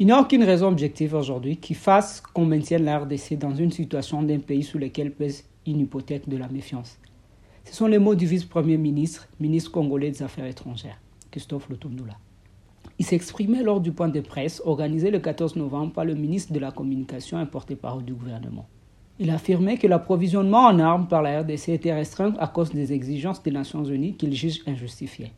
Il n'y a aucune raison objective aujourd'hui qui fasse qu'on maintienne la RDC dans une situation d'un pays sous lequel pèse une hypothèque de la méfiance. Ce sont les mots du vice-premier ministre, ministre congolais des Affaires étrangères, Christophe Lutundula. Il s'exprimait lors du point de presse organisé le 14 novembre par le ministre de la Communication et porte-parole du gouvernement. Il affirmait que l'approvisionnement en armes par la RDC était restreint à cause des exigences des Nations Unies qu'il juge injustifiées.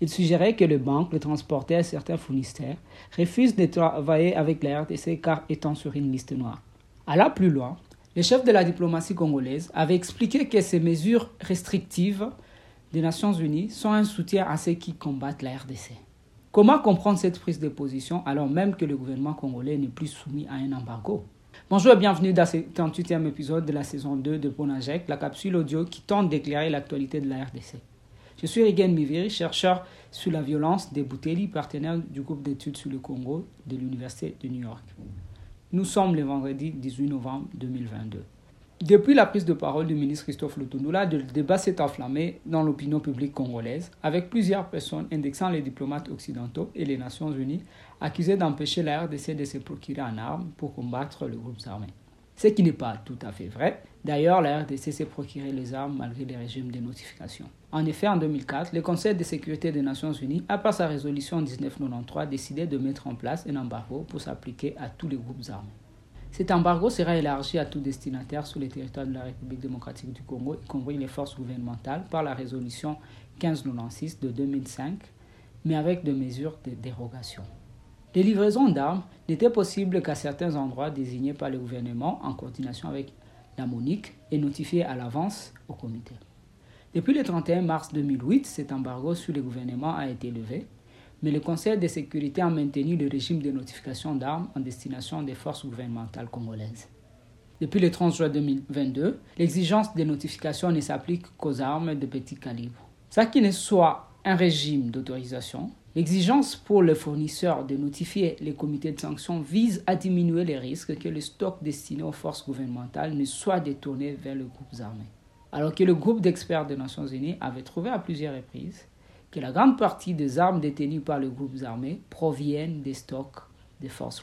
Il suggérait que les banques, les transporteurs et certains fournisseurs refusent de travailler avec la RDC car étant sur une liste noire. Alla plus loin, le chef de la diplomatie congolaise avait expliqué que ces mesures restrictives des Nations Unies sont un soutien à ceux qui combattent la RDC. Comment comprendre cette prise de position alors même que le gouvernement congolais n'est plus soumis à un embargo? Bonjour et bienvenue dans ce 38e épisode de la saison 2 de Bonajek, la capsule audio qui tente d'éclairer l'actualité de la RDC. Je suis Rigen Miviri, chercheur sur la violence des Bouteli, partenaire du groupe d'études sur le Congo de l'Université de New York. Nous sommes le vendredi 18 novembre 2022. Depuis la prise de parole du ministre Christophe Lutundula, le débat s'est enflammé dans l'opinion publique congolaise, avec plusieurs personnes indexant les diplomates occidentaux et les Nations Unies accusés d'empêcher la RDC de se procurer en armes pour combattre les groupes armés. Ce qui n'est pas tout à fait vrai. D'ailleurs, la RDC s'est procuré les armes malgré les régimes de notification. En effet, en 2004, le Conseil de sécurité des Nations Unies a, par sa résolution 1993, décidé de mettre en place un embargo pour s'appliquer à tous les groupes armés. Cet embargo sera élargi à tout destinataire sur le territoire de la République démocratique du Congo, y compris les forces gouvernementales, par la résolution 1596 de 2005, mais avec des mesures de dérogation. Les livraisons d'armes n'étaient possibles qu'à certains endroits désignés par le gouvernement en coordination avec la MONIC et notifiés à l'avance au comité. Depuis le 31 mars 2008, cet embargo sur le gouvernement a été levé mais le Conseil de sécurité a maintenu le régime de notification d'armes en destination des forces gouvernementales congolaises. Depuis le 30 juin 2022, l'exigence de notification ne s'applique qu'aux armes de petit calibre. Ça qui ne soit un régime d'autorisation, l'exigence pour le fournisseur de notifier les comités de sanctions vise à diminuer les risques que le stock destiné aux forces gouvernementales ne soit détourné vers les groupes armés. Alors que le groupe d'experts des Nations Unies avait trouvé à plusieurs reprises que la grande partie des armes détenues par les groupes armés proviennent des stocks des forces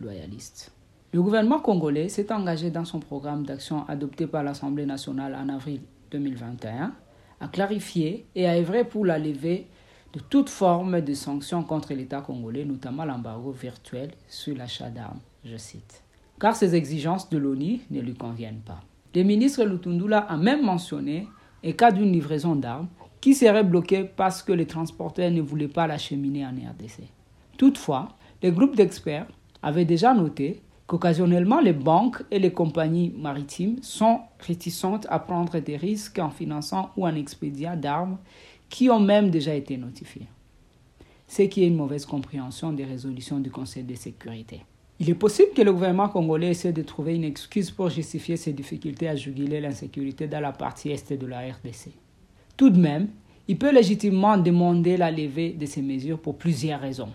loyalistes. Le gouvernement congolais s'est engagé dans son programme d'action adopté par l'Assemblée nationale en avril 2021 à clarifier et à œuvrer pour la levée de toute forme de sanctions contre l'État congolais, notamment l'embargo virtuel sur l'achat d'armes, je cite. Car ces exigences de l'ONU ne lui conviennent pas. Le ministre Lutundula a même mentionné, et cas d'une livraison d'armes, qui serait bloqué parce que les transporteurs ne voulaient pas l'acheminer en RDC. Toutefois, les groupes d'experts avaient déjà noté qu'occasionnellement les banques et les compagnies maritimes sont réticentes à prendre des risques en finançant ou en expédiant d'armes qui ont même déjà été notifiées. Ce qui est une mauvaise compréhension des résolutions du Conseil de sécurité. Il est possible que le gouvernement congolais essaie de trouver une excuse pour justifier ses difficultés à juguler l'insécurité dans la partie est de la RDC. Tout de même, il peut légitimement demander la levée de ces mesures pour plusieurs raisons.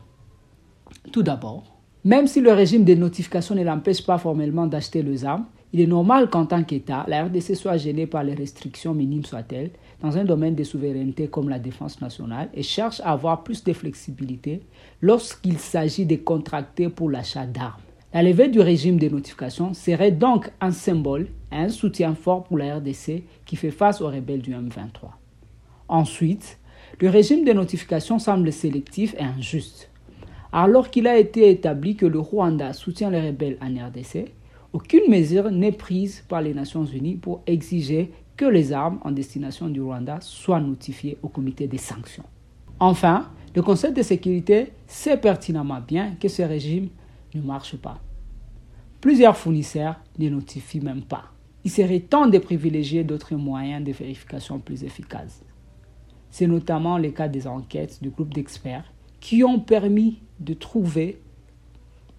Tout d'abord, même si le régime de notification ne l'empêche pas formellement d'acheter les armes, il est normal qu'en tant qu'État, la RDC soit gênée par les restrictions minimes soient-elles dans un domaine de souveraineté comme la défense nationale et cherche à avoir plus de flexibilité lorsqu'il s'agit de contracter pour l'achat d'armes. La levée du régime de notification serait donc un symbole et un soutien fort pour la RDC qui fait face aux rebelles du M23. Ensuite, le régime de notification semble sélectif et injuste. Alors qu'il a été établi que le Rwanda soutient les rebelles en RDC, aucune mesure n'est prise par les Nations Unies pour exiger que les armes en destination du Rwanda soient notifiées au comité des sanctions. Enfin, le Conseil de sécurité sait pertinemment bien que ce régime ne marche pas. Plusieurs fournisseurs ne notifient même pas. Il serait temps de privilégier d'autres moyens de vérification plus efficaces. C'est notamment le cas des enquêtes du groupe d'experts qui ont permis de trouver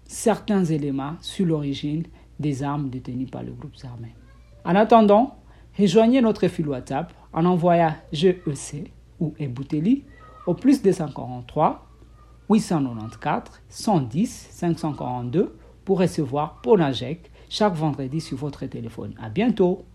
certains éléments sur l'origine des armes détenues par le groupe armé. En attendant, rejoignez notre fil WhatsApp en envoyant GEC ou Ebouteli au plus 243 894 110 542 pour recevoir Ponajek chaque vendredi sur votre téléphone. À bientôt!